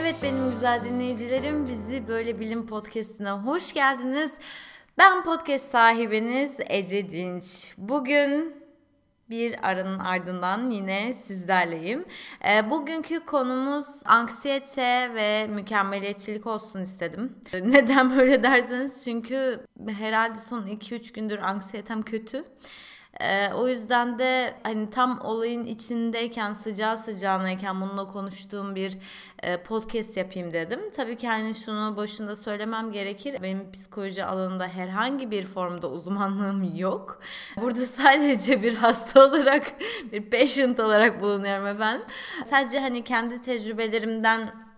Evet benim güzel dinleyicilerim bizi böyle bilim podcastine hoş geldiniz. Ben podcast sahibiniz Ece Dinç. Bugün bir aranın ardından yine sizlerleyim. E, bugünkü konumuz anksiyete ve mükemmeliyetçilik olsun istedim. Neden böyle derseniz çünkü herhalde son 2-3 gündür anksiyetem kötü. Ee, o yüzden de hani tam olayın içindeyken sıcağı sıcağınayken bununla konuştuğum bir e, podcast yapayım dedim. Tabii ki hani şunu başında söylemem gerekir. Benim psikoloji alanında herhangi bir formda uzmanlığım yok. Burada sadece bir hasta olarak, bir patient olarak bulunuyorum efendim. Sadece hani kendi tecrübelerimden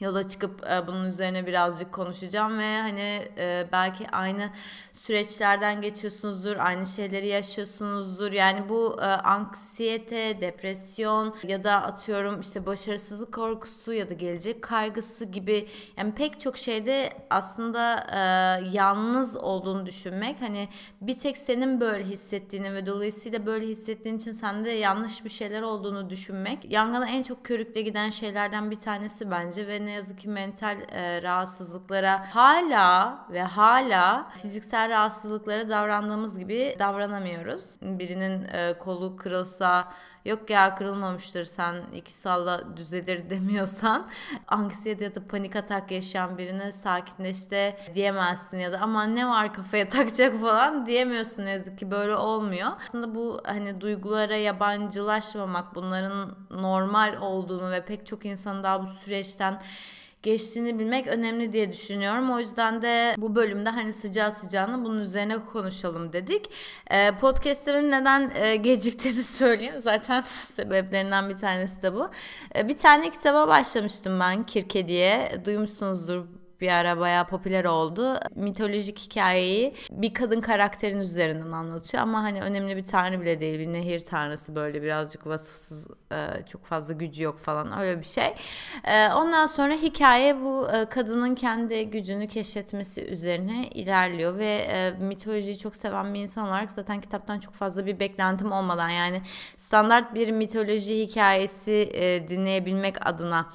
yola çıkıp e, bunun üzerine birazcık konuşacağım ve hani e, belki aynı süreçlerden geçiyorsunuzdur, aynı şeyleri yaşıyorsunuzdur. Yani bu e, anksiyete, depresyon ya da atıyorum işte başarısızlık korkusu ya da gelecek kaygısı gibi yani pek çok şeyde aslında e, yalnız olduğunu düşünmek. Hani bir tek senin böyle hissettiğini ve dolayısıyla böyle hissettiğin için sende yanlış bir şeyler olduğunu düşünmek. Yangına en çok körükle giden şeylerden bir tanesi bence ve ne yazık ki mental e, rahatsızlıklara hala ve hala fiziksel rahatsızlıklara davrandığımız gibi davranamıyoruz. Birinin e, kolu kırılsa yok ya kırılmamıştır sen iki salla düzelir demiyorsan anksiyete ya da panik atak yaşayan birine sakinleşte diyemezsin ya da ama ne var kafaya takacak falan diyemiyorsun yazık ki böyle olmuyor. Aslında bu hani duygulara yabancılaşmamak bunların normal olduğunu ve pek çok insan daha bu süreçten geçtiğini bilmek önemli diye düşünüyorum. O yüzden de bu bölümde hani sıcağı sıcağına bunun üzerine konuşalım dedik. Ee, podcast'imin neden e, geciktiğini söyleyeyim. Zaten sebeplerinden bir tanesi de bu. Ee, bir tane kitaba başlamıştım ben Kirke diye. Duymuşsunuzdur bir ara bayağı popüler oldu. Mitolojik hikayeyi bir kadın karakterin üzerinden anlatıyor ama hani önemli bir tanrı bile değil. Bir nehir tanrısı böyle birazcık vasıfsız e, çok fazla gücü yok falan öyle bir şey. E, ondan sonra hikaye bu e, kadının kendi gücünü keşfetmesi üzerine ilerliyor ve mitolojiyi çok seven bir insan olarak zaten kitaptan çok fazla bir beklentim olmadan yani standart bir mitoloji hikayesi dinleyebilmek adına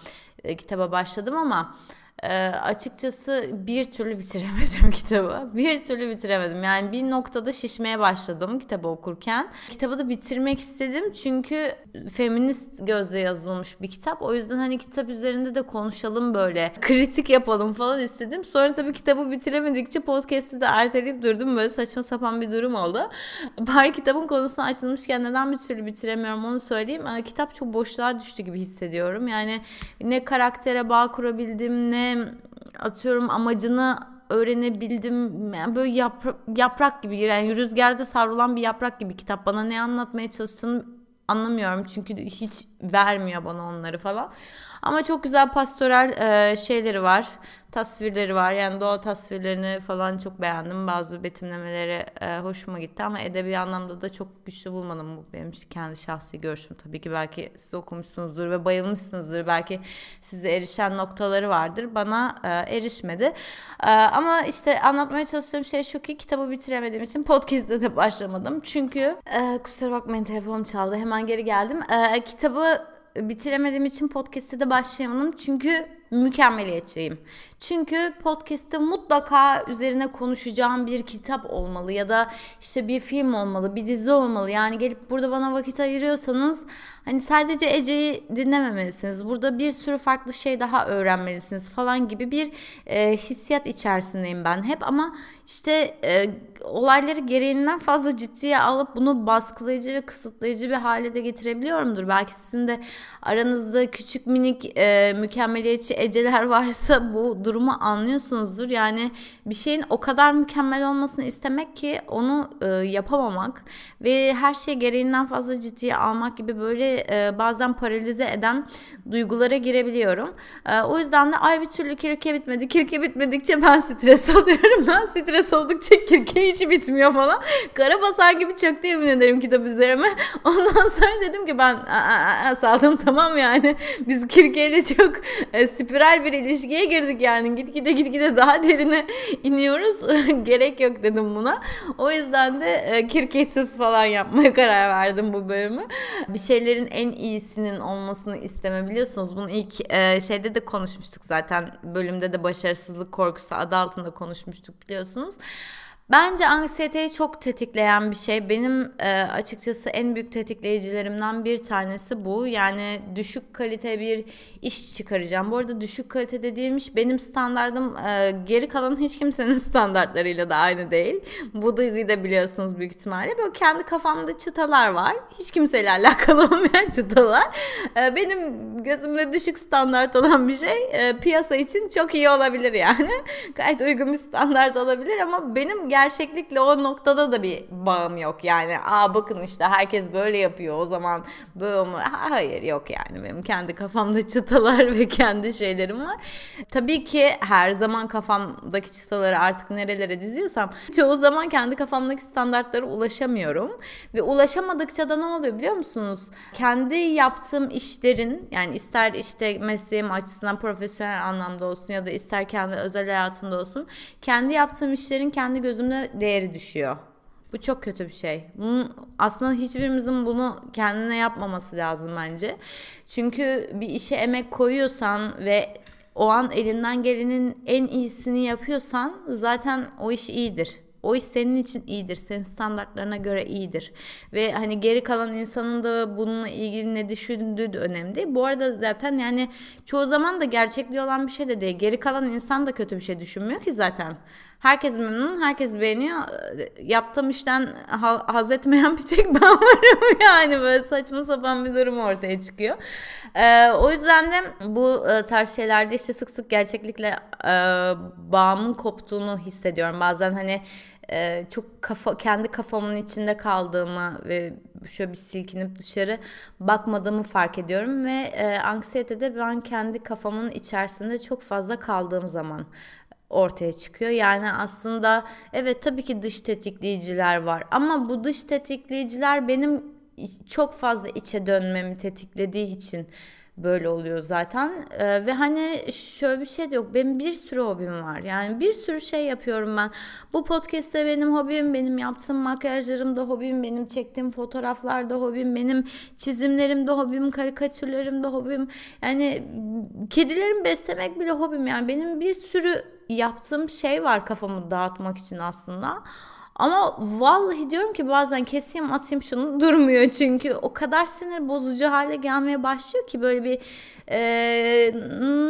kitaba başladım ama e, açıkçası bir türlü bitiremedim kitabı. Bir türlü bitiremedim. Yani bir noktada şişmeye başladım kitabı okurken. Kitabı da bitirmek istedim çünkü feminist gözle yazılmış bir kitap. O yüzden hani kitap üzerinde de konuşalım böyle. Kritik yapalım falan istedim. Sonra tabii kitabı bitiremedikçe podcast'i de erteleyip durdum. Böyle saçma sapan bir durum oldu. Bari kitabın konusuna açılmışken neden bir türlü bitiremiyorum onu söyleyeyim. Ee, kitap çok boşluğa düştü gibi hissediyorum. Yani ne karaktere bağ kurabildim ne atıyorum amacını öğrenebildim. Yani böyle yaprak, yaprak gibi yani rüzgarda savrulan bir yaprak gibi kitap. Bana ne anlatmaya çalıştığını anlamıyorum çünkü hiç vermiyor bana onları falan. Ama çok güzel pastoral e, şeyleri var tasvirleri var. Yani doğa tasvirlerini falan çok beğendim. Bazı betimlemeleri e, hoşuma gitti ama edebi anlamda da çok güçlü bulmadım. Bu benim kendi şahsi görüşüm. Tabii ki belki siz okumuşsunuzdur ve bayılmışsınızdır. Belki size erişen noktaları vardır. Bana e, erişmedi. E, ama işte anlatmaya çalıştığım şey şu ki kitabı bitiremediğim için podcast'te de başlamadım. Çünkü e, kusura bakmayın telefonum çaldı. Hemen geri geldim. E, kitabı bitiremediğim için podcast'te de başlayamadım. Çünkü mükemmeliyetçiyim. Çünkü podcast'te mutlaka üzerine konuşacağım bir kitap olmalı ya da işte bir film olmalı, bir dizi olmalı. Yani gelip burada bana vakit ayırıyorsanız hani sadece Ece'yi dinlememelisiniz. Burada bir sürü farklı şey daha öğrenmelisiniz falan gibi bir e, hissiyat içerisindeyim ben hep ama işte e, olayları gereğinden fazla ciddiye alıp bunu baskılayıcı ve kısıtlayıcı bir hale de getirebiliyorumdur. Belki sizin de aranızda küçük minik e, mükemmeliyetçi eceler varsa bu durumu anlıyorsunuzdur. Yani bir şeyin o kadar mükemmel olmasını istemek ki onu e, yapamamak ve her şey gereğinden fazla ciddiye almak gibi böyle e, bazen paralize eden duygulara girebiliyorum. E, o yüzden de ay bir türlü kirke bitmedi. Kirke bitmedikçe ben stres alıyorum. Ben stres oldukça kirke hiç bitmiyor falan. Kara basan gibi çöktü yemin ederim kitap üzerime. Ondan sonra dedim ki ben aa, aa, saldım tamam yani. Biz kirkeyle çok e, spiral bir ilişkiye girdik yani. Gitgide gitgide daha derine iniyoruz. Gerek yok dedim buna. O yüzden de e, kirketsiz falan yapmaya karar verdim bu bölümü. Bir şeylerin en iyisinin olmasını isteme biliyorsunuz. Bunu ilk e, şeyde de konuşmuştuk zaten. Bölümde de başarısızlık korkusu adı altında konuşmuştuk biliyorsunuz. Bence anksiyeteyi çok tetikleyen bir şey. Benim e, açıkçası en büyük tetikleyicilerimden bir tanesi bu. Yani düşük kalite bir iş çıkaracağım. Bu arada düşük kalite dediğim iş benim standardım e, geri kalan hiç kimsenin standartlarıyla da aynı değil. Bu duyguyu da biliyorsunuz büyük ihtimalle. Böyle kendi kafamda çıtalar var. Hiç kimseyle alakalı olmayan çıtalar. E, benim gözümde düşük standart olan bir şey e, piyasa için çok iyi olabilir yani. Gayet uygun bir standart olabilir ama benim gerçeklikle o noktada da bir bağım yok. Yani aa bakın işte herkes böyle yapıyor o zaman böyle mu? Hayır yok yani benim kendi kafamda çıtalar ve kendi şeylerim var. Tabii ki her zaman kafamdaki çıtaları artık nerelere diziyorsam çoğu zaman kendi kafamdaki standartlara ulaşamıyorum. Ve ulaşamadıkça da ne oluyor biliyor musunuz? Kendi yaptığım işlerin yani ister işte mesleğim açısından profesyonel anlamda olsun ya da ister kendi özel hayatımda olsun kendi yaptığım işlerin kendi gözüm gözümde değeri düşüyor. Bu çok kötü bir şey. Bunun, aslında hiçbirimizin bunu kendine yapmaması lazım bence. Çünkü bir işe emek koyuyorsan ve o an elinden gelenin en iyisini yapıyorsan zaten o iş iyidir. O iş senin için iyidir. Senin standartlarına göre iyidir. Ve hani geri kalan insanın da bununla ilgili ne düşündüğü de önemli. Bu arada zaten yani çoğu zaman da gerçekliği olan bir şey de değil. Geri kalan insan da kötü bir şey düşünmüyor ki zaten. Herkes memnun, herkes beğeniyor. Yaptığım işten haz etmeyen bir tek ben varım yani böyle saçma sapan bir durum ortaya çıkıyor. Ee, o yüzden de bu e, tarz şeylerde işte sık sık gerçeklikle e, bağımın koptuğunu hissediyorum. Bazen hani e, çok kafa kendi kafamın içinde kaldığımı ve şöyle bir silkinip dışarı bakmadığımı fark ediyorum ve e, anksiyetede ben kendi kafamın içerisinde çok fazla kaldığım zaman ortaya çıkıyor. Yani aslında evet tabii ki dış tetikleyiciler var ama bu dış tetikleyiciler benim çok fazla içe dönmemi tetiklediği için böyle oluyor zaten. Ee, ve hani şöyle bir şey de yok. Benim bir sürü hobim var. Yani bir sürü şey yapıyorum ben. Bu podcast'te benim hobim, benim yaptığım makyajlarım da hobim, benim çektiğim fotoğraflar da hobim, benim çizimlerim de hobim, karikatürlerim de hobim. Yani kedilerimi beslemek bile hobim. Yani benim bir sürü yaptığım şey var kafamı dağıtmak için aslında. Ama vallahi diyorum ki bazen keseyim atayım şunu durmuyor çünkü o kadar sinir bozucu hale gelmeye başlıyor ki böyle bir e,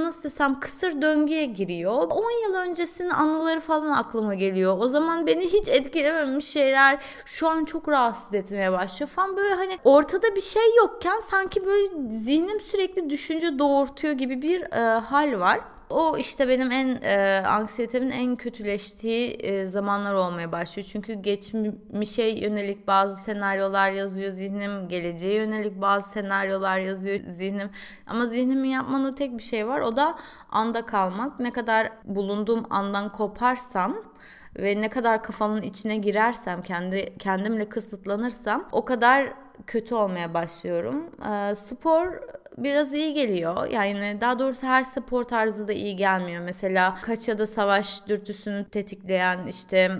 nasıl desem kısır döngüye giriyor. 10 yıl öncesinin anıları falan aklıma geliyor. O zaman beni hiç etkilememiş şeyler şu an çok rahatsız etmeye başlıyor falan böyle hani ortada bir şey yokken sanki böyle zihnim sürekli düşünce doğurtuyor gibi bir e, hal var. O işte benim en e, anksiyetemin en kötüleştiği e, zamanlar olmaya başlıyor. Çünkü geçmişe yönelik bazı senaryolar yazıyor zihnim, geleceğe yönelik bazı senaryolar yazıyor zihnim. Ama zihnimin yapmanın tek bir şey var. O da anda kalmak. Ne kadar bulunduğum andan koparsam ve ne kadar kafamın içine girersem, kendi kendimle kısıtlanırsam o kadar kötü olmaya başlıyorum. E, spor biraz iyi geliyor. Yani daha doğrusu her spor tarzı da iyi gelmiyor. Mesela kaçada savaş dürtüsünü tetikleyen işte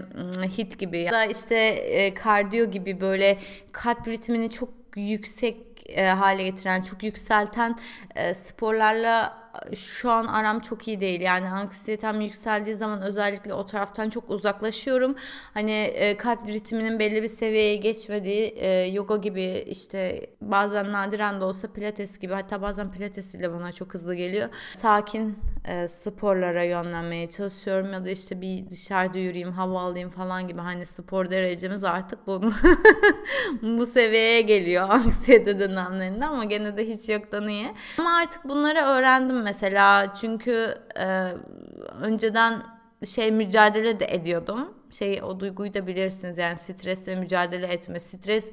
hit gibi ya da işte e, kardiyo gibi böyle kalp ritmini çok yüksek e, hale getiren, çok yükselten e, sporlarla şu an aram çok iyi değil. Yani anksiyetem yükseldiği zaman özellikle o taraftan çok uzaklaşıyorum. Hani e, kalp ritminin belli bir seviyeye geçmediği e, yoga gibi işte bazen nadiren de olsa pilates gibi hatta bazen pilates bile bana çok hızlı geliyor. Sakin e, sporlara yönlenmeye çalışıyorum ya da işte bir dışarıda yürüyeyim, hava alayım falan gibi hani spor derecemiz artık bunun bu seviyeye geliyor anksiyete dönemlerinde ama gene de hiç yoktan iyi. Ama artık bunları öğrendim mesela çünkü e, önceden şey mücadele de ediyordum. Şey o duyguyu da bilirsiniz yani stresle mücadele etme, stres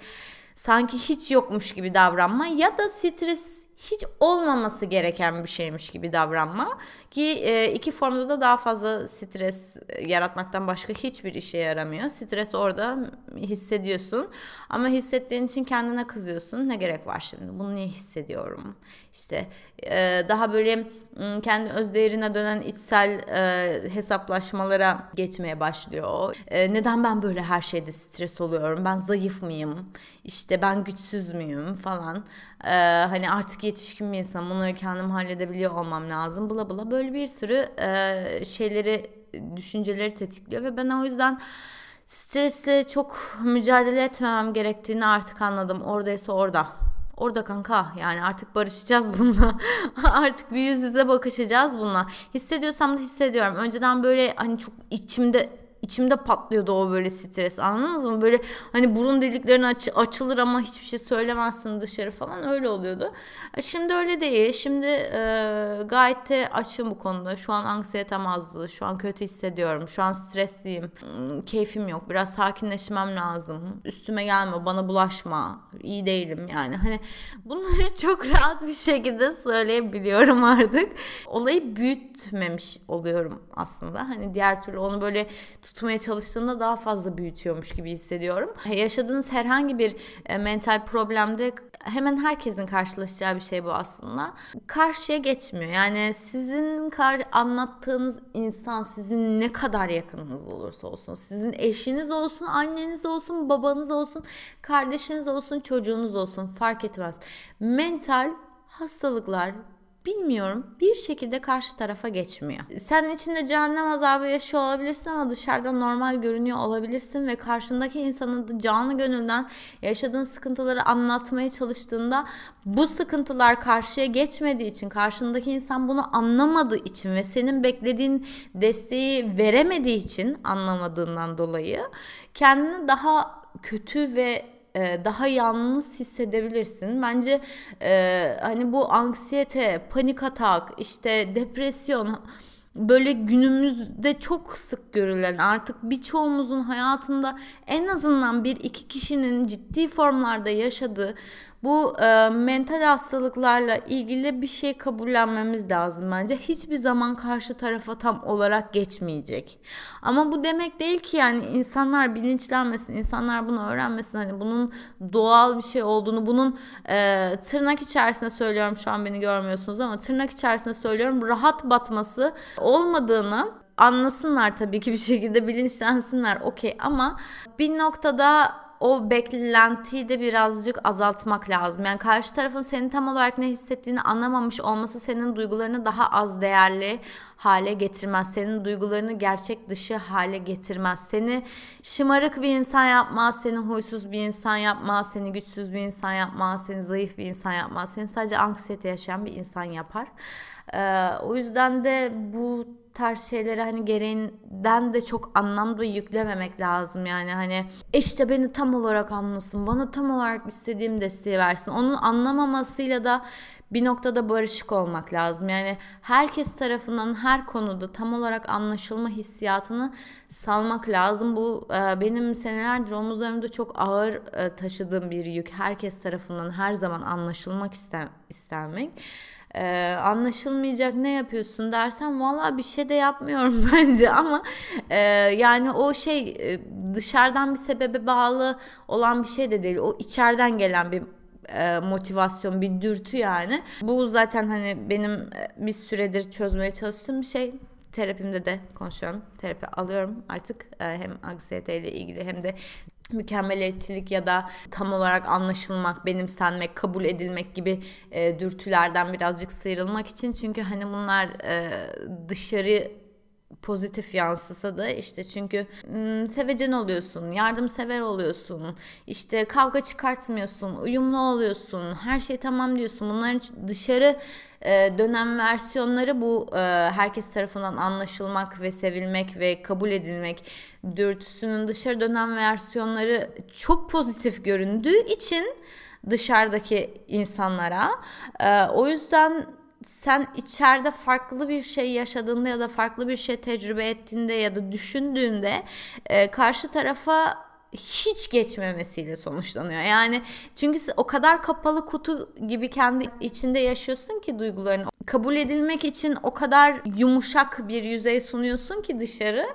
sanki hiç yokmuş gibi davranma ya da stres hiç olmaması gereken bir şeymiş gibi davranma ki e, iki formda da daha fazla stres yaratmaktan başka hiçbir işe yaramıyor. Stres orada hissediyorsun ama hissettiğin için kendine kızıyorsun. Ne gerek var şimdi? Bunu niye hissediyorum? İşte e, daha böyle kendi öz değerine dönen içsel e, hesaplaşmalara geçmeye başlıyor. E, neden ben böyle her şeyde stres oluyorum? Ben zayıf mıyım? İşte ben güçsüz müyüm falan. E, hani artık yetişkin bir insanım. Bunları kendim halledebiliyor olmam lazım. Bula bula böyle bir sürü e, şeyleri, düşünceleri tetikliyor ve ben o yüzden stresle çok mücadele etmemem gerektiğini artık anladım. Oradaysa orada Orada kanka yani artık barışacağız bununla. artık bir yüz yüze bakışacağız bununla. Hissediyorsam da hissediyorum. Önceden böyle hani çok içimde içimde patlıyordu o böyle stres anladınız mı? Böyle hani burun deliklerin aç, açılır ama hiçbir şey söylemezsin dışarı falan öyle oluyordu. E, şimdi öyle değil. Şimdi e, gayet de açım bu konuda. Şu an anksiyetem azdı. Şu an kötü hissediyorum. Şu an stresliyim. Hmm, keyfim yok. Biraz sakinleşmem lazım. Üstüme gelme, bana bulaşma. İyi değilim yani. Hani bunları çok rahat bir şekilde söyleyebiliyorum artık. Olayı büyütmemiş oluyorum aslında. Hani diğer türlü onu böyle tutmaya çalıştığımda daha fazla büyütüyormuş gibi hissediyorum. Yaşadığınız herhangi bir e, mental problemde hemen herkesin karşılaşacağı bir şey bu aslında. Karşıya geçmiyor. Yani sizin kar anlattığınız insan sizin ne kadar yakınınız olursa olsun, sizin eşiniz olsun, anneniz olsun, babanız olsun, kardeşiniz olsun, çocuğunuz olsun fark etmez. Mental hastalıklar bilmiyorum bir şekilde karşı tarafa geçmiyor. Sen içinde cehennem azabı yaşıyor olabilirsin ama dışarıdan normal görünüyor olabilirsin ve karşındaki insanın da canlı gönülden yaşadığın sıkıntıları anlatmaya çalıştığında bu sıkıntılar karşıya geçmediği için karşındaki insan bunu anlamadığı için ve senin beklediğin desteği veremediği için anlamadığından dolayı kendini daha kötü ve e, daha yalnız hissedebilirsin. Bence e, hani bu anksiyete, panik atak, işte depresyon böyle günümüzde çok sık görülen artık birçoğumuzun hayatında en azından bir iki kişinin ciddi formlarda yaşadığı bu e, mental hastalıklarla ilgili bir şey kabullenmemiz lazım bence. Hiçbir zaman karşı tarafa tam olarak geçmeyecek. Ama bu demek değil ki yani insanlar bilinçlenmesin, insanlar bunu öğrenmesin. Hani bunun doğal bir şey olduğunu, bunun e, tırnak içerisinde söylüyorum şu an beni görmüyorsunuz ama tırnak içerisinde söylüyorum rahat batması olmadığını anlasınlar tabii ki bir şekilde bilinçlensinler okey ama bir noktada o beklentiyi de birazcık azaltmak lazım. Yani karşı tarafın senin tam olarak ne hissettiğini anlamamış olması senin duygularını daha az değerli hale getirmez. Senin duygularını gerçek dışı hale getirmez. Seni şımarık bir insan yapmaz, seni huysuz bir insan yapmaz, seni güçsüz bir insan yapmaz, seni zayıf bir insan yapmaz. Seni sadece anksiyete yaşayan bir insan yapar. Ee, o yüzden de bu tarz şeyleri hani gereğinden de çok anlamda yüklememek lazım yani hani işte beni tam olarak anlasın bana tam olarak istediğim desteği versin onun anlamamasıyla da bir noktada barışık olmak lazım. Yani herkes tarafından her konuda tam olarak anlaşılma hissiyatını salmak lazım. Bu e, benim senelerdir omuzlarımda çok ağır e, taşıdığım bir yük. Herkes tarafından her zaman anlaşılmak isten, istenmek e, anlaşılmayacak ne yapıyorsun dersen valla bir şey de yapmıyorum bence. Ama e, yani o şey e, dışarıdan bir sebebe bağlı olan bir şey de değil. O içeriden gelen bir e, motivasyon bir dürtü yani. Bu zaten hani benim e, bir süredir çözmeye çalıştığım bir şey. Terapimde de konuşuyorum. Terapi alıyorum artık. Hem anksiyete ile ilgili hem de mükemmeliyetçilik ya da tam olarak anlaşılmak, benimsenmek, kabul edilmek gibi e, dürtülerden birazcık sıyrılmak için. Çünkü hani bunlar e, dışarı pozitif yansısa da işte çünkü sevecen oluyorsun, yardımsever oluyorsun, işte kavga çıkartmıyorsun, uyumlu oluyorsun, her şey tamam diyorsun. Bunların dışarı e, dönem versiyonları bu herkes tarafından anlaşılmak ve sevilmek ve kabul edilmek dürtüsünün dışarı dönem versiyonları çok pozitif göründüğü için dışarıdaki insanlara o yüzden sen içeride farklı bir şey yaşadığında ya da farklı bir şey tecrübe ettiğinde ya da düşündüğünde e, karşı tarafa hiç geçmemesiyle sonuçlanıyor. Yani çünkü o kadar kapalı kutu gibi kendi içinde yaşıyorsun ki duygularını. Kabul edilmek için o kadar yumuşak bir yüzey sunuyorsun ki dışarı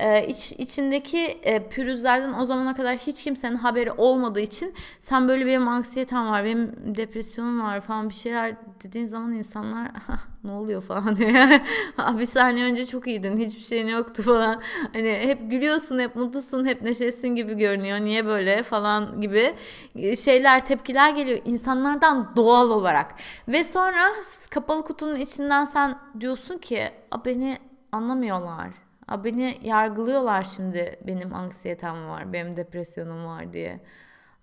e, iç, içindeki e, pürüzlerden o zamana kadar hiç kimsenin haberi olmadığı için sen böyle benim anksiyetem var, benim depresyonum var falan bir şeyler dediğin zaman insanlar ne oluyor falan diyor. bir saniye önce çok iyiydin, hiçbir şeyin yoktu falan. Hani hep gülüyorsun, hep mutlusun, hep neşesin gibi görünüyor. Niye böyle falan gibi şeyler, tepkiler geliyor insanlardan doğal olarak. Ve sonra kapalı kutunun içinden sen diyorsun ki beni anlamıyorlar beni yargılıyorlar şimdi benim anksiyetem var, benim depresyonum var diye.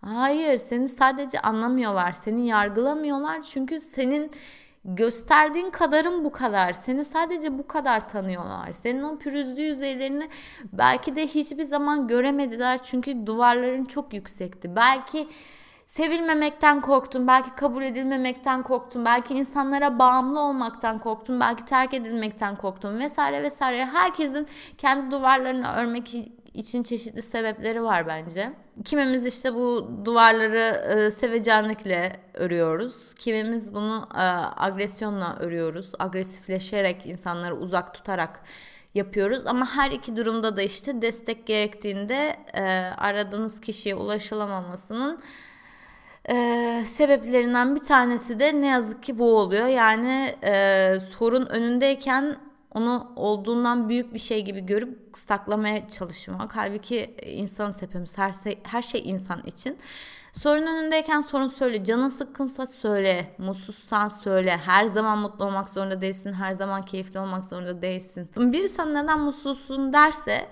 Hayır, seni sadece anlamıyorlar, seni yargılamıyorlar çünkü senin gösterdiğin kadarın bu kadar. Seni sadece bu kadar tanıyorlar. Senin o pürüzlü yüzeylerini belki de hiçbir zaman göremediler çünkü duvarların çok yüksekti. Belki sevilmemekten korktun, belki kabul edilmemekten korktun, belki insanlara bağımlı olmaktan korktun, belki terk edilmekten korktun vesaire vesaire. Herkesin kendi duvarlarını örmek için çeşitli sebepleri var bence. Kimimiz işte bu duvarları e, sevecenlikle örüyoruz. Kimimiz bunu e, agresyonla örüyoruz. Agresifleşerek insanları uzak tutarak yapıyoruz. Ama her iki durumda da işte destek gerektiğinde e, aradığınız kişiye ulaşılamamasının ee, sebeplerinden bir tanesi de ne yazık ki bu oluyor. Yani e, sorun önündeyken onu olduğundan büyük bir şey gibi görüp saklamaya çalışmak. Halbuki insan hepimiz her şey, her şey insan için. Sorun önündeyken sorun söyle. Canın sıkkınsa söyle. Mutsuzsan söyle. Her zaman mutlu olmak zorunda değilsin. Her zaman keyifli olmak zorunda değilsin. Biri sana neden mutsuzsun derse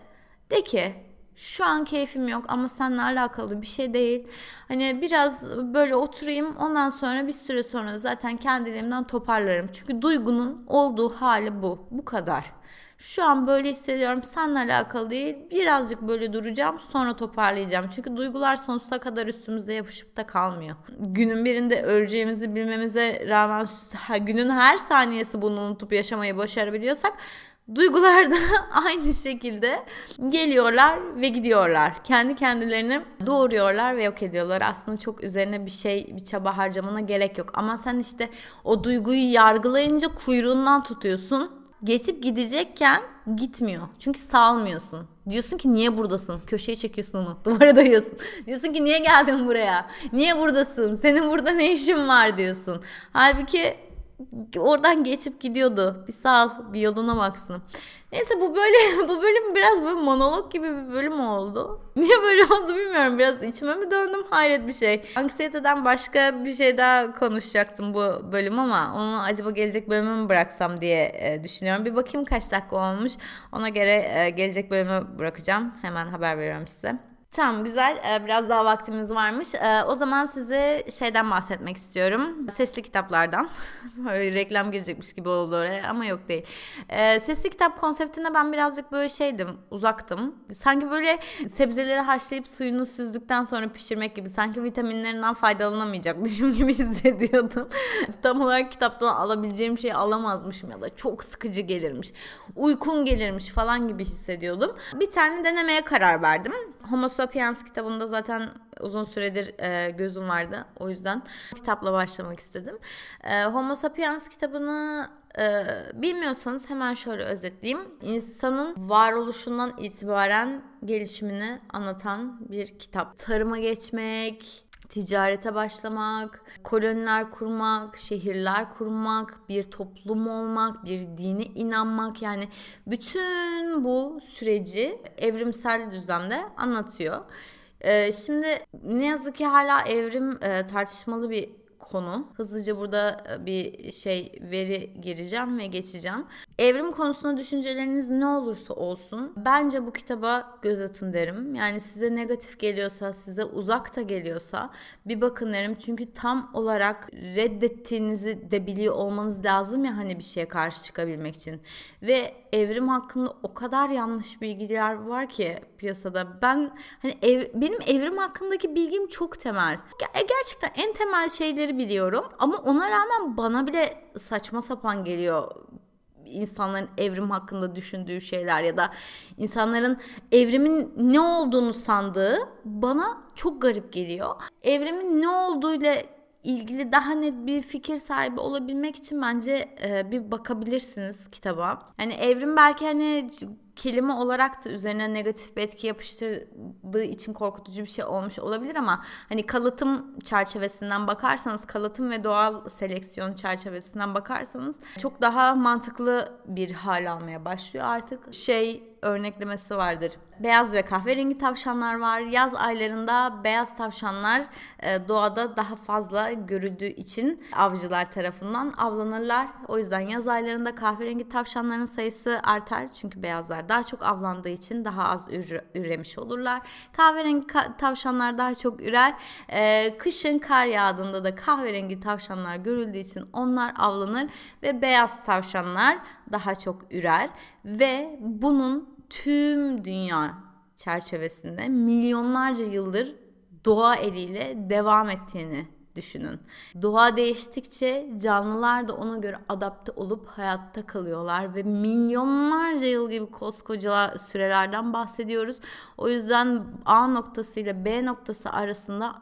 de ki şu an keyfim yok ama seninle alakalı bir şey değil. Hani biraz böyle oturayım ondan sonra bir süre sonra zaten kendiliğimden toparlarım. Çünkü duygunun olduğu hali bu. Bu kadar. Şu an böyle hissediyorum seninle alakalı değil. Birazcık böyle duracağım sonra toparlayacağım. Çünkü duygular sonsuza kadar üstümüzde yapışıp da kalmıyor. Günün birinde öleceğimizi bilmemize rağmen günün her saniyesi bunu unutup yaşamayı başarabiliyorsak Duygular da aynı şekilde geliyorlar ve gidiyorlar. Kendi kendilerini doğuruyorlar ve yok ediyorlar. Aslında çok üzerine bir şey, bir çaba harcamana gerek yok. Ama sen işte o duyguyu yargılayınca kuyruğundan tutuyorsun. Geçip gidecekken gitmiyor. Çünkü salmıyorsun. Diyorsun ki niye buradasın? Köşeyi çekiyorsun onu. Duvara dayıyorsun. Diyorsun ki niye geldin buraya? Niye buradasın? Senin burada ne işin var diyorsun. Halbuki oradan geçip gidiyordu. Bir sağ bir yoluna baksın. Neyse bu böyle bu bölüm biraz böyle monolog gibi bir bölüm oldu. Niye böyle oldu bilmiyorum. Biraz içime mi döndüm? Hayret bir şey. Anksiyeteden başka bir şey daha konuşacaktım bu bölüm ama onu acaba gelecek bölüme mi bıraksam diye e, düşünüyorum. Bir bakayım kaç dakika olmuş. Ona göre e, gelecek bölümü bırakacağım. Hemen haber veriyorum size. Tamam güzel. Ee, biraz daha vaktimiz varmış. Ee, o zaman size şeyden bahsetmek istiyorum. Sesli kitaplardan. böyle reklam girecekmiş gibi oldu oraya ama yok değil. Ee, sesli kitap konseptinde ben birazcık böyle şeydim, uzaktım. Sanki böyle sebzeleri haşlayıp suyunu süzdükten sonra pişirmek gibi. Sanki vitaminlerinden faydalanamayacakmışım gibi hissediyordum. Tam olarak kitaptan alabileceğim şeyi alamazmışım ya da çok sıkıcı gelirmiş. Uykun gelirmiş falan gibi hissediyordum. Bir tane denemeye karar verdim. Homo sapiens kitabında zaten uzun süredir e, gözüm vardı. O yüzden kitapla başlamak istedim. E, Homo sapiens kitabını e, bilmiyorsanız hemen şöyle özetleyeyim. İnsanın varoluşundan itibaren gelişimini anlatan bir kitap. Tarıma geçmek, ticarete başlamak, koloniler kurmak, şehirler kurmak, bir toplum olmak, bir dine inanmak yani bütün bu süreci evrimsel düzlemde anlatıyor. Ee, şimdi ne yazık ki hala evrim e, tartışmalı bir konu. Hızlıca burada e, bir şey veri gireceğim ve geçeceğim. Evrim konusunda düşünceleriniz ne olursa olsun bence bu kitaba göz atın derim. Yani size negatif geliyorsa, size uzak da geliyorsa bir bakın derim. Çünkü tam olarak reddettiğinizi de biliyor olmanız lazım ya hani bir şeye karşı çıkabilmek için. Ve evrim hakkında o kadar yanlış bilgiler var ki piyasada. Ben hani ev, benim evrim hakkındaki bilgim çok temel. Gerçekten en temel şeyleri biliyorum ama ona rağmen bana bile saçma sapan geliyor insanların evrim hakkında düşündüğü şeyler ya da insanların evrimin ne olduğunu sandığı bana çok garip geliyor. Evrimin ne olduğuyla ilgili daha net bir fikir sahibi olabilmek için bence e, bir bakabilirsiniz kitaba. Hani evrim belki hani kelime olarak da üzerine negatif bir etki yapıştırdığı için korkutucu bir şey olmuş olabilir ama hani kalıtım çerçevesinden bakarsanız kalıtım ve doğal seleksiyon çerçevesinden bakarsanız çok daha mantıklı bir hal almaya başlıyor artık. Şey örneklemesi vardır. Beyaz ve kahverengi tavşanlar var. Yaz aylarında beyaz tavşanlar e, doğada daha fazla görüldüğü için avcılar tarafından avlanırlar. O yüzden yaz aylarında kahverengi tavşanların sayısı artar. Çünkü beyazlar daha çok avlandığı için daha az üre, üremiş olurlar. Kahverengi ka- tavşanlar daha çok ürer. E, kışın kar yağdığında da kahverengi tavşanlar görüldüğü için onlar avlanır ve beyaz tavşanlar daha çok ürer ve bunun tüm dünya çerçevesinde milyonlarca yıldır doğa eliyle devam ettiğini düşünün. Doğa değiştikçe canlılar da ona göre adapte olup hayatta kalıyorlar ve milyonlarca yıl gibi koskoca sürelerden bahsediyoruz. O yüzden A noktası ile B noktası arasında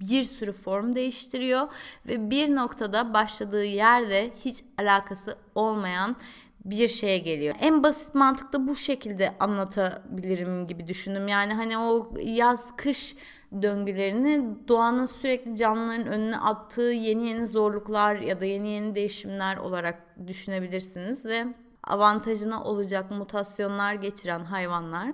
bir sürü form değiştiriyor ve bir noktada başladığı yerle hiç alakası olmayan bir şeye geliyor. En basit mantıkta bu şekilde anlatabilirim gibi düşündüm. Yani hani o yaz kış döngülerini doğanın sürekli canlıların önüne attığı yeni yeni zorluklar ya da yeni yeni değişimler olarak düşünebilirsiniz ve avantajına olacak mutasyonlar geçiren hayvanlar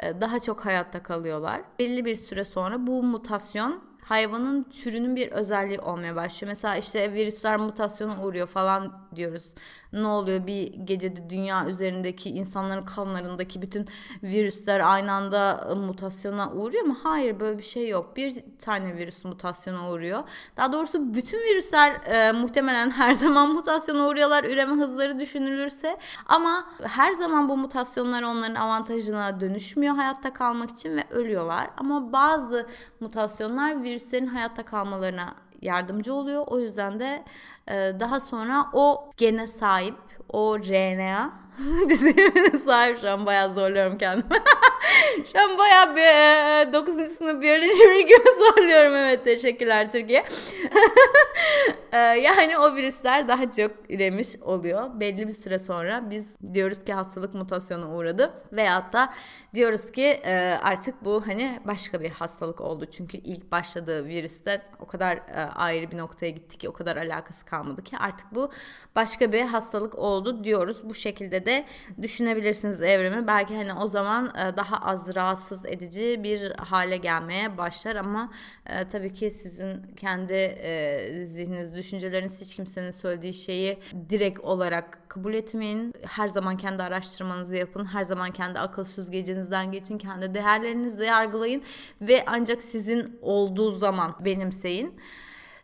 e, daha çok hayatta kalıyorlar. Belli bir süre sonra bu mutasyon hayvanın türünün bir özelliği olmaya başlıyor. Mesela işte virüsler mutasyona uğruyor falan diyoruz ne oluyor bir gecede dünya üzerindeki insanların kanlarındaki bütün virüsler aynı anda mutasyona uğruyor mu? Hayır böyle bir şey yok. Bir tane virüs mutasyona uğruyor. Daha doğrusu bütün virüsler e, muhtemelen her zaman mutasyona uğruyorlar üreme hızları düşünülürse. Ama her zaman bu mutasyonlar onların avantajına dönüşmüyor hayatta kalmak için ve ölüyorlar. Ama bazı mutasyonlar virüslerin hayatta kalmalarına yardımcı oluyor. O yüzden de ee, daha sonra o gene sahip o RNA dizimine sahip şu an bayağı zorluyorum kendimi. şu an bayağı bir 9. E, sınıf biyoloji gibi zorluyorum evet teşekkürler Türkiye. Ee, yani o virüsler daha çok üremiş oluyor. Belli bir süre sonra biz diyoruz ki hastalık mutasyona uğradı veyahut da diyoruz ki e, artık bu hani başka bir hastalık oldu. Çünkü ilk başladığı virüste o kadar e, ayrı bir noktaya gitti ki o kadar alakası kalmadı ki artık bu başka bir hastalık oldu diyoruz. Bu şekilde de düşünebilirsiniz evrimi. Belki hani o zaman e, daha az rahatsız edici bir hale gelmeye başlar ama tabii ki sizin kendi zihniniz, düşünceleriniz hiç kimsenin söylediği şeyi direkt olarak kabul etmeyin. Her zaman kendi araştırmanızı yapın. Her zaman kendi akıl süzgecinizden geçin. Kendi değerlerinizle yargılayın ve ancak sizin olduğu zaman benimseyin.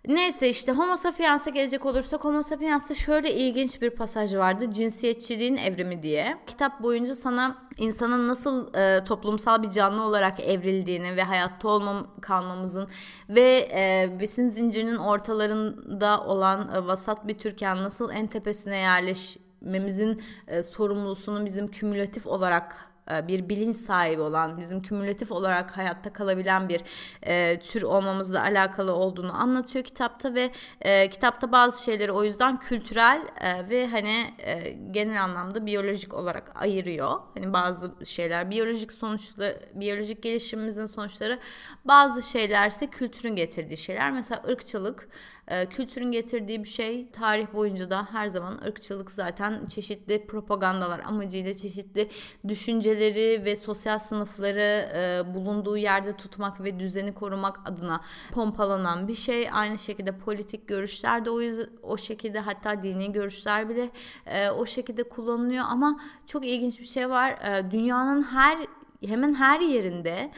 Neyse işte Homo sapiens'e gelecek olursak Homo sapiens'te şöyle ilginç bir pasaj vardı. Cinsiyetçiliğin evrimi diye. Kitap boyunca sana insanın nasıl e, toplumsal bir canlı olarak evrildiğini ve hayatta olmam kalmamızın ve e, besin zincirinin ortalarında olan e, vasat bir türken nasıl en tepesine yerleşmemizin e, sorumlusunu bizim kümülatif olarak bir bilinç sahibi olan, bizim kümülatif olarak hayatta kalabilen bir e, tür olmamızla alakalı olduğunu anlatıyor kitapta ve e, kitapta bazı şeyleri o yüzden kültürel e, ve hani e, genel anlamda biyolojik olarak ayırıyor. Hani bazı şeyler biyolojik sonuçları, biyolojik gelişimimizin sonuçları, bazı şeylerse kültürün getirdiği şeyler. Mesela ırkçılık e, kültürün getirdiği bir şey tarih boyunca da her zaman ırkçılık zaten çeşitli propagandalar amacıyla çeşitli düşünceleri ve sosyal sınıfları e, bulunduğu yerde tutmak ve düzeni korumak adına pompalanan bir şey. Aynı şekilde politik görüşler de o, yüzden, o şekilde hatta dini görüşler bile e, o şekilde kullanılıyor ama çok ilginç bir şey var. E, dünyanın her hemen her yerinde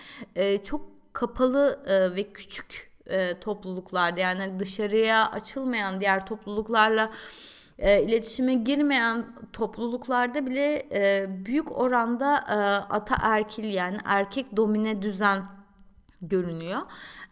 çok kapalı ve küçük e, topluluklarda yani dışarıya açılmayan diğer topluluklarla e, iletişime girmeyen topluluklarda bile e, büyük oranda e, ataerkil yani erkek domine düzen görünüyor.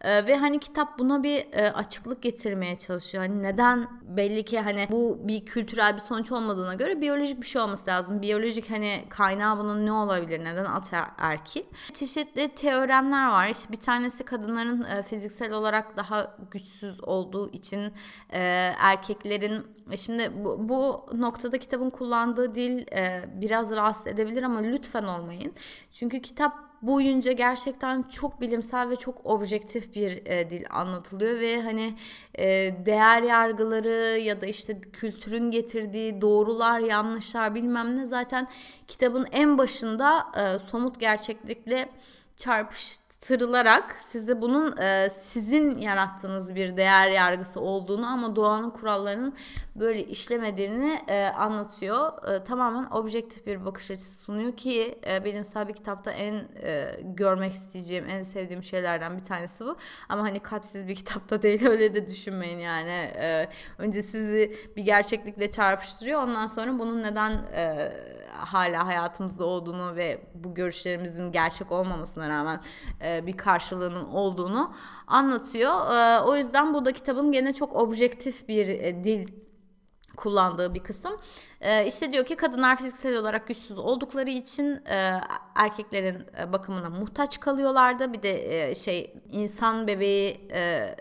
Ee, ve hani kitap buna bir e, açıklık getirmeye çalışıyor. Hani neden belli ki hani bu bir kültürel bir sonuç olmadığına göre biyolojik bir şey olması lazım. Biyolojik hani kaynağı bunun ne olabilir? Neden ataerkil? Çeşitli teoremler var. İşte bir tanesi kadınların e, fiziksel olarak daha güçsüz olduğu için e, erkeklerin e, Şimdi bu, bu noktada kitabın kullandığı dil e, biraz rahatsız edebilir ama lütfen olmayın. Çünkü kitap boyunca gerçekten çok bilimsel ve çok objektif bir e, dil anlatılıyor ve hani e, değer yargıları ya da işte kültürün getirdiği doğrular yanlışlar bilmem ne zaten kitabın en başında e, somut gerçeklikle çarpış tırılarak size bunun e, sizin yarattığınız bir değer yargısı olduğunu ama doğanın kurallarının böyle işlemediğini e, anlatıyor. E, tamamen objektif bir bakış açısı sunuyor ki e, bilimsel bir kitapta en e, görmek isteyeceğim, en sevdiğim şeylerden bir tanesi bu. Ama hani kalpsiz bir kitapta değil öyle de düşünmeyin yani. E, önce sizi bir gerçeklikle çarpıştırıyor ondan sonra bunun neden e, hala hayatımızda olduğunu ve bu görüşlerimizin gerçek olmamasına rağmen e, bir karşılığının olduğunu anlatıyor. E, o yüzden bu da kitabın gene çok objektif bir e, dil kullandığı bir kısım. Ee, işte diyor ki kadınlar fiziksel olarak güçsüz oldukları için e, erkeklerin e, bakımına muhtaç kalıyorlardı. Bir de e, şey insan bebeği e,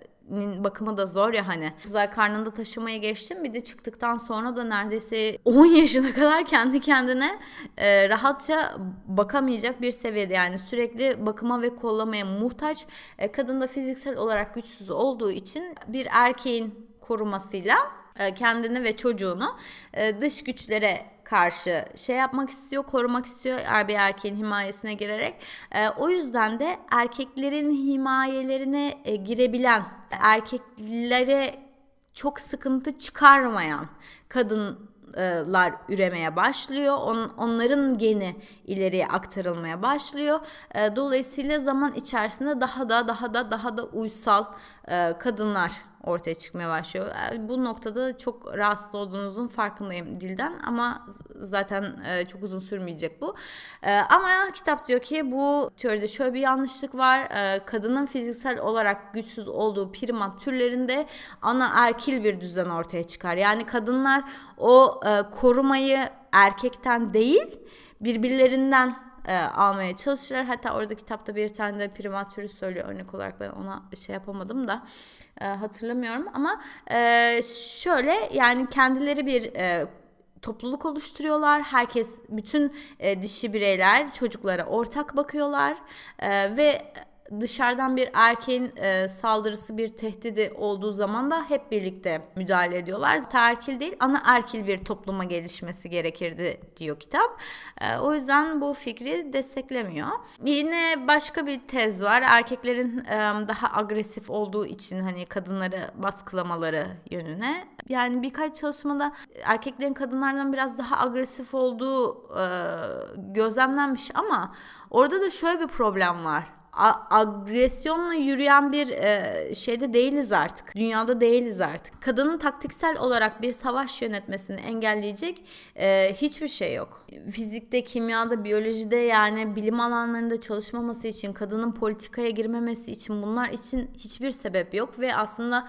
bakımı da zor ya hani. Güzel karnında taşımaya geçtim. Bir de çıktıktan sonra da neredeyse 10 yaşına kadar kendi kendine e, rahatça bakamayacak bir seviyede. Yani sürekli bakıma ve kollamaya muhtaç. E, kadın da fiziksel olarak güçsüz olduğu için bir erkeğin korumasıyla e, kendini ve çocuğunu e, dış güçlere karşı şey yapmak istiyor, korumak istiyor bir erkeğin himayesine girerek. E, o yüzden de erkeklerin himayelerine girebilen, erkeklere çok sıkıntı çıkarmayan kadınlar üremeye başlıyor. On, onların geni ileriye aktarılmaya başlıyor. Dolayısıyla zaman içerisinde daha da daha da daha da uysal kadınlar ortaya çıkmaya başlıyor. E, bu noktada çok rahatsız olduğunuzun farkındayım dilden ama zaten e, çok uzun sürmeyecek bu. E, ama kitap diyor ki bu teoride şöyle bir yanlışlık var. Kadının fiziksel olarak güçsüz olduğu primat türlerinde ana erkil bir düzen ortaya çıkar. Yani kadınlar o korumayı erkekten değil birbirlerinden e, almaya çalışırlar. Hatta orada kitapta bir tane de primatürü söylüyor örnek olarak ben ona şey yapamadım da e, hatırlamıyorum ama e, şöyle yani kendileri bir e, topluluk oluşturuyorlar. Herkes bütün e, dişi bireyler çocuklara ortak bakıyorlar e, ve dışarıdan bir erkeğin e, saldırısı bir tehdidi olduğu zaman da hep birlikte müdahale ediyorlar. Terkil değil ana erkil bir topluma gelişmesi gerekirdi diyor kitap. E, o yüzden bu fikri desteklemiyor. Yine başka bir tez var. Erkeklerin e, daha agresif olduğu için hani kadınları baskılamaları yönüne. Yani birkaç çalışmada erkeklerin kadınlardan biraz daha agresif olduğu e, gözlemlenmiş ama orada da şöyle bir problem var agresyonla yürüyen bir e, şeyde değiliz artık. Dünyada değiliz artık. Kadının taktiksel olarak bir savaş yönetmesini engelleyecek e, hiçbir şey yok. Fizikte, kimyada, biyolojide yani bilim alanlarında çalışmaması için, kadının politikaya girmemesi için bunlar için hiçbir sebep yok ve aslında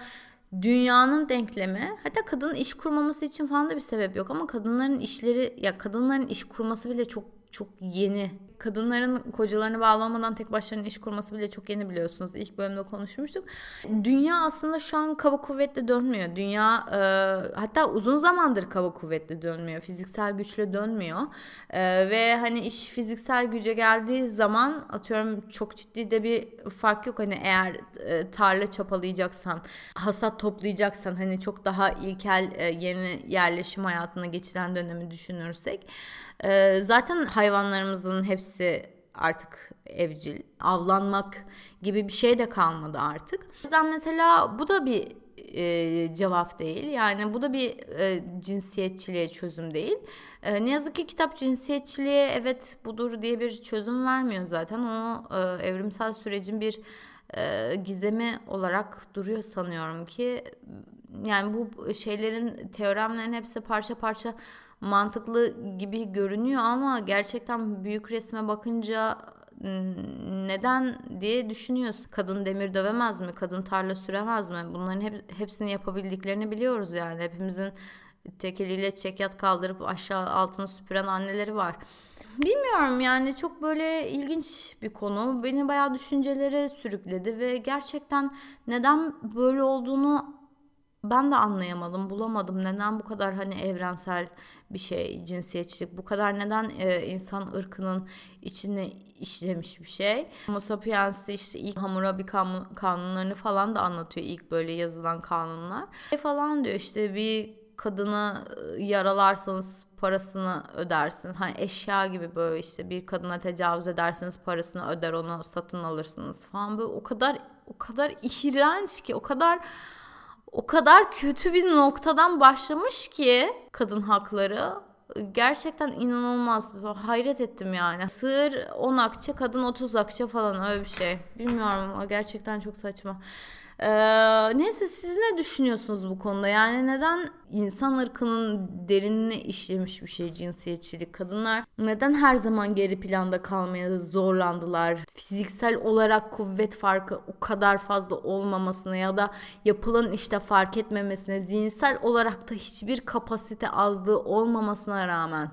dünyanın denklemi hatta kadının iş kurmaması için falan da bir sebep yok ama kadınların işleri ya kadınların iş kurması bile çok çok yeni. Kadınların kocalarını bağlamadan tek başlarına iş kurması bile çok yeni biliyorsunuz. İlk bölümde konuşmuştuk. Dünya aslında şu an kaba kuvvetle dönmüyor. Dünya e, hatta uzun zamandır kaba kuvvetle dönmüyor. Fiziksel güçle dönmüyor. E, ve hani iş fiziksel güce geldiği zaman atıyorum çok ciddi de bir fark yok. Hani eğer e, tarla çapalayacaksan, hasat toplayacaksan hani çok daha ilkel e, yeni yerleşim hayatına geçilen dönemi düşünürsek ee, zaten hayvanlarımızın hepsi artık evcil. Avlanmak gibi bir şey de kalmadı artık. O yüzden mesela bu da bir e, cevap değil. Yani bu da bir e, cinsiyetçiliğe çözüm değil. E, ne yazık ki kitap cinsiyetçiliğe evet budur diye bir çözüm vermiyor zaten. O e, evrimsel sürecin bir e, gizemi olarak duruyor sanıyorum ki yani bu şeylerin teoremlerin hepsi parça parça mantıklı gibi görünüyor ama gerçekten büyük resme bakınca neden diye düşünüyorsun. Kadın demir dövemez mi? Kadın tarla süremez mi? Bunların hep, hepsini yapabildiklerini biliyoruz yani. Hepimizin tek eliyle çekyat kaldırıp aşağı altını süpüren anneleri var. Bilmiyorum yani çok böyle ilginç bir konu. Beni bayağı düşüncelere sürükledi ve gerçekten neden böyle olduğunu ben de anlayamadım, bulamadım. Neden bu kadar hani evrensel bir şey cinsiyetçilik, bu kadar neden e, insan ırkının içine işlemiş bir şey. Homo sapiens'te işte ilk Hammurabi kanunlarını falan da anlatıyor ilk böyle yazılan kanunlar. E falan diyor işte bir kadını ıı, yaralarsanız parasını ödersiniz. Hani eşya gibi böyle işte bir kadına tecavüz edersiniz parasını öder onu satın alırsınız falan böyle o kadar o kadar iğrenç ki o kadar o kadar kötü bir noktadan başlamış ki kadın hakları gerçekten inanılmaz. Hayret ettim yani. Sığır 10 akçe, kadın 30 akçe falan öyle bir şey. Bilmiyorum gerçekten çok saçma. Ee, neyse siz ne düşünüyorsunuz bu konuda? Yani neden insan ırkının derinine işlemiş bir şey cinsiyetçilik? Kadınlar neden her zaman geri planda kalmaya zorlandılar? Fiziksel olarak kuvvet farkı o kadar fazla olmamasına ya da yapılan işte fark etmemesine, zihinsel olarak da hiçbir kapasite azlığı olmamasına rağmen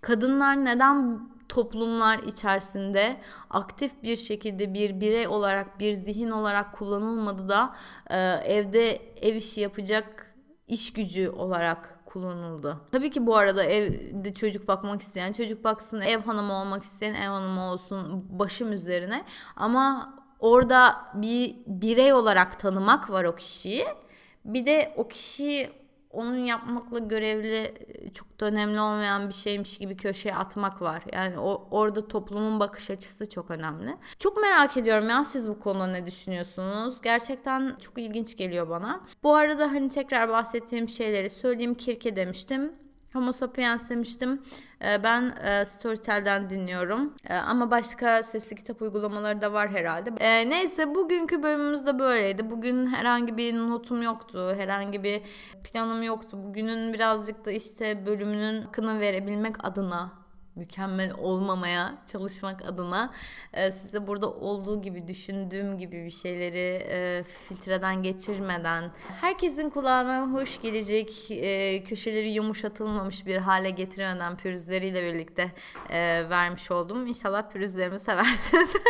kadınlar neden toplumlar içerisinde aktif bir şekilde bir birey olarak bir zihin olarak kullanılmadı da e, evde ev işi yapacak iş gücü olarak kullanıldı. Tabii ki bu arada evde çocuk bakmak isteyen çocuk baksın, ev hanımı olmak isteyen ev hanımı olsun başım üzerine. Ama orada bir birey olarak tanımak var o kişiyi. Bir de o kişiyi onun yapmakla görevli çok da önemli olmayan bir şeymiş gibi köşeye atmak var. Yani o, orada toplumun bakış açısı çok önemli. Çok merak ediyorum ya siz bu konuda ne düşünüyorsunuz? Gerçekten çok ilginç geliyor bana. Bu arada hani tekrar bahsettiğim şeyleri söyleyeyim. Kirke demiştim. Homo sapiens demiştim. Ee, ben e, Storytel'den dinliyorum. Ee, ama başka sesli kitap uygulamaları da var herhalde. Ee, neyse bugünkü bölümümüz de böyleydi. Bugün herhangi bir notum yoktu. Herhangi bir planım yoktu. Bugünün birazcık da işte bölümünün hakkını verebilmek adına mükemmel olmamaya çalışmak adına e, size burada olduğu gibi düşündüğüm gibi bir şeyleri e, filtreden geçirmeden herkesin kulağına hoş gelecek e, köşeleri yumuşatılmamış bir hale getirmeden pürüzleriyle birlikte e, vermiş oldum. İnşallah pürüzlerimi seversiniz.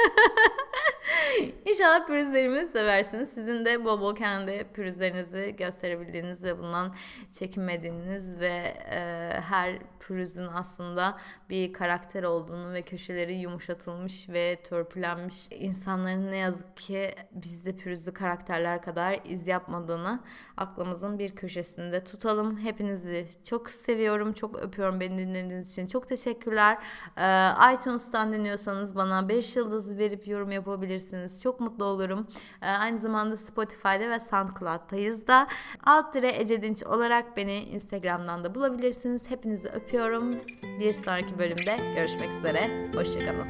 İnşallah pürüzlerimi seversiniz. Sizin de bol bol kendi pürüzlerinizi gösterebildiğiniz ve bundan çekinmediğiniz ve e, her pürüzün aslında bir karakter olduğunu ve köşeleri yumuşatılmış ve törpülenmiş insanların ne yazık ki bizde pürüzlü karakterler kadar iz yapmadığını aklımızın bir köşesinde tutalım. Hepinizi çok seviyorum, çok öpüyorum beni dinlediğiniz için. Çok teşekkürler. Ee, iTunes'tan dinliyorsanız bana 5 yıldız verip yorum yapabilirsiniz. Çok mutlu olurum. Ee, aynı zamanda Spotify'da ve SoundCloud'tayız da. Alt dire Ece Dinç olarak beni Instagram'dan da bulabilirsiniz. Hepinizi öpüyorum. Bir sonraki bölümde görüşmek üzere. Hoşçakalın.